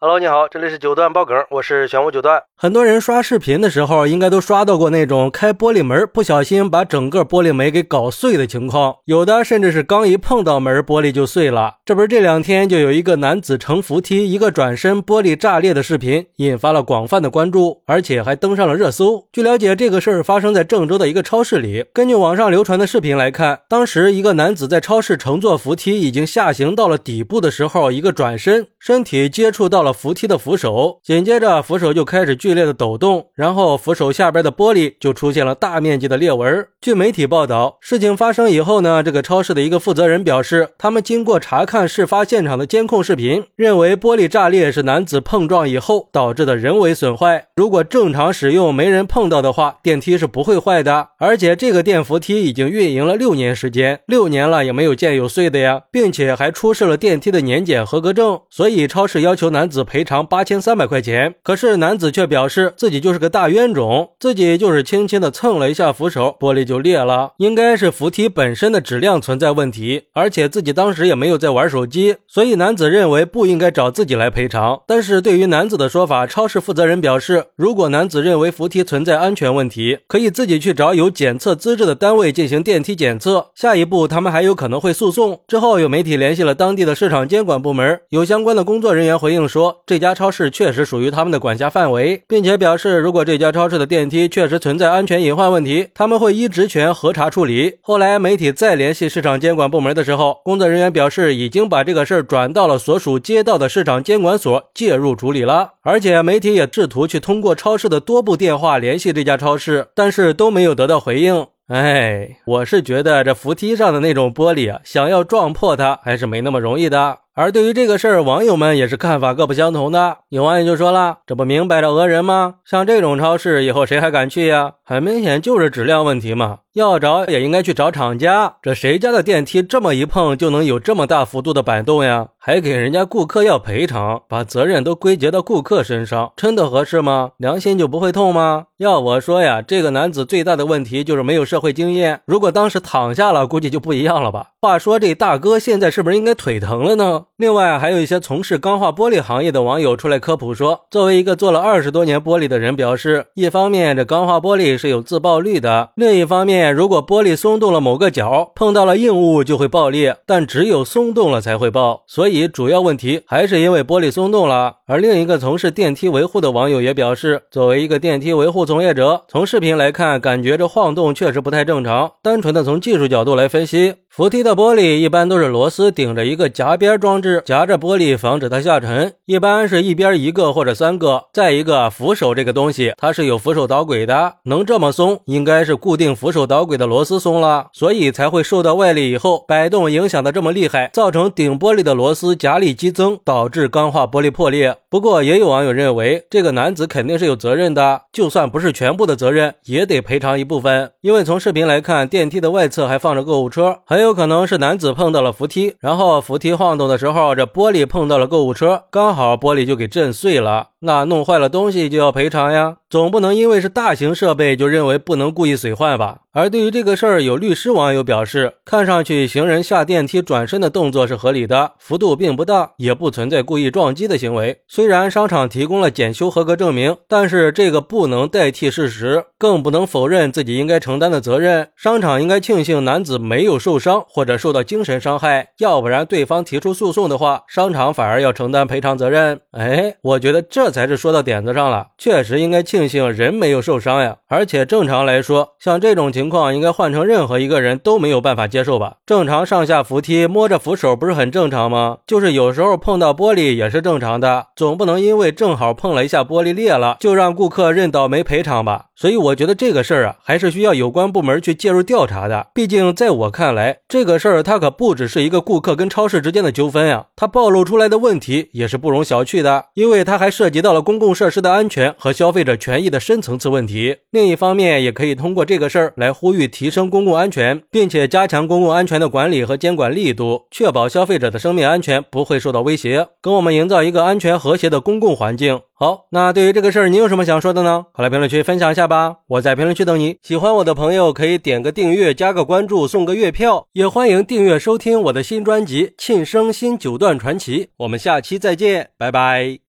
Hello，你好，这里是九段爆梗，我是玄武九段。很多人刷视频的时候，应该都刷到过那种开玻璃门不小心把整个玻璃门给搞碎的情况，有的甚至是刚一碰到门，玻璃就碎了。这不是这两天就有一个男子乘扶梯一个转身，玻璃炸裂的视频，引发了广泛的关注，而且还登上了热搜。据了解，这个事儿发生在郑州的一个超市里。根据网上流传的视频来看，当时一个男子在超市乘坐扶梯已经下行到了底部的时候，一个转身，身体接触到了。扶梯的扶手，紧接着扶手就开始剧烈的抖动，然后扶手下边的玻璃就出现了大面积的裂纹。据媒体报道，事情发生以后呢，这个超市的一个负责人表示，他们经过查看事发现场的监控视频，认为玻璃炸裂是男子碰撞以后导致的人为损坏。如果正常使用，没人碰到的话，电梯是不会坏的。而且这个电扶梯已经运营了六年时间，六年了也没有见有碎的呀，并且还出示了电梯的年检合格证，所以超市要求男子。赔偿八千三百块钱，可是男子却表示自己就是个大冤种，自己就是轻轻的蹭了一下扶手，玻璃就裂了，应该是扶梯本身的质量存在问题，而且自己当时也没有在玩手机，所以男子认为不应该找自己来赔偿。但是对于男子的说法，超市负责人表示，如果男子认为扶梯存在安全问题，可以自己去找有检测资质的单位进行电梯检测，下一步他们还有可能会诉讼。之后有媒体联系了当地的市场监管部门，有相关的工作人员回应说。这家超市确实属于他们的管辖范围，并且表示，如果这家超市的电梯确实存在安全隐患问题，他们会依职权核查处理。后来媒体再联系市场监管部门的时候，工作人员表示已经把这个事儿转到了所属街道的市场监管所介入处理了。而且媒体也试图去通过超市的多部电话联系这家超市，但是都没有得到回应。哎，我是觉得这扶梯上的那种玻璃啊，想要撞破它还是没那么容易的。而对于这个事儿，网友们也是看法各不相同的。有网友就说了：“这不明摆着讹人吗？像这种超市，以后谁还敢去呀？很明显就是质量问题嘛。要找也应该去找厂家。这谁家的电梯这么一碰就能有这么大幅度的摆动呀？还给人家顾客要赔偿，把责任都归结到顾客身上，真的合适吗？良心就不会痛吗？要我说呀，这个男子最大的问题就是没有社会经验。如果当时躺下了，估计就不一样了吧？话说这大哥现在是不是应该腿疼了呢？”另外，还有一些从事钢化玻璃行业的网友出来科普说，作为一个做了二十多年玻璃的人，表示，一方面这钢化玻璃是有自爆率的，另一方面，如果玻璃松动了某个角，碰到了硬物就会爆裂，但只有松动了才会爆，所以主要问题还是因为玻璃松动了。而另一个从事电梯维护的网友也表示，作为一个电梯维护从业者，从视频来看，感觉这晃动确实不太正常。单纯的从技术角度来分析，扶梯的玻璃一般都是螺丝顶着一个夹边装置。夹着玻璃防止它下沉，一般是一边一个或者三个。再一个扶手这个东西，它是有扶手导轨的，能这么松，应该是固定扶手导轨的螺丝松了，所以才会受到外力以后摆动影响的这么厉害，造成顶玻璃的螺丝夹力激增，导致钢化玻璃破裂。不过也有网友认为，这个男子肯定是有责任的，就算不是全部的责任，也得赔偿一部分。因为从视频来看，电梯的外侧还放着购物车，很有有可能是男子碰到了扶梯，然后扶梯晃动的时候。这玻璃碰到了购物车，刚好玻璃就给震碎了。那弄坏了东西就要赔偿呀，总不能因为是大型设备就认为不能故意损坏吧？而对于这个事儿，有律师网友表示，看上去行人下电梯转身的动作是合理的，幅度并不大，也不存在故意撞击的行为。虽然商场提供了检修合格证明，但是这个不能代替事实，更不能否认自己应该承担的责任。商场应该庆幸男子没有受伤或者受到精神伤害，要不然对方提出诉讼的话，商场反而要承担赔偿责任。哎，我觉得这。才是说到点子上了，确实应该庆庆幸人没有受伤呀。而且正常来说，像这种情况，应该换成任何一个人都没有办法接受吧？正常上下扶梯摸着扶手不是很正常吗？就是有时候碰到玻璃也是正常的，总不能因为正好碰了一下玻璃裂了，就让顾客认倒霉赔偿吧？所以我觉得这个事儿啊，还是需要有关部门去介入调查的。毕竟在我看来，这个事儿它可不只是一个顾客跟超市之间的纠纷呀，它暴露出来的问题也是不容小觑的，因为它还涉及。到了公共设施的安全和消费者权权益的深层次问题。另一方面，也可以通过这个事儿来呼吁提升公共安全，并且加强公共安全的管理和监管力度，确保消费者的生命安全不会受到威胁，跟我们营造一个安全和谐的公共环境。好，那对于这个事儿，你有什么想说的呢？快来评论区分享一下吧！我在评论区等你。喜欢我的朋友可以点个订阅，加个关注，送个月票，也欢迎订阅收听我的新专辑《庆生新九段传奇》。我们下期再见，拜拜。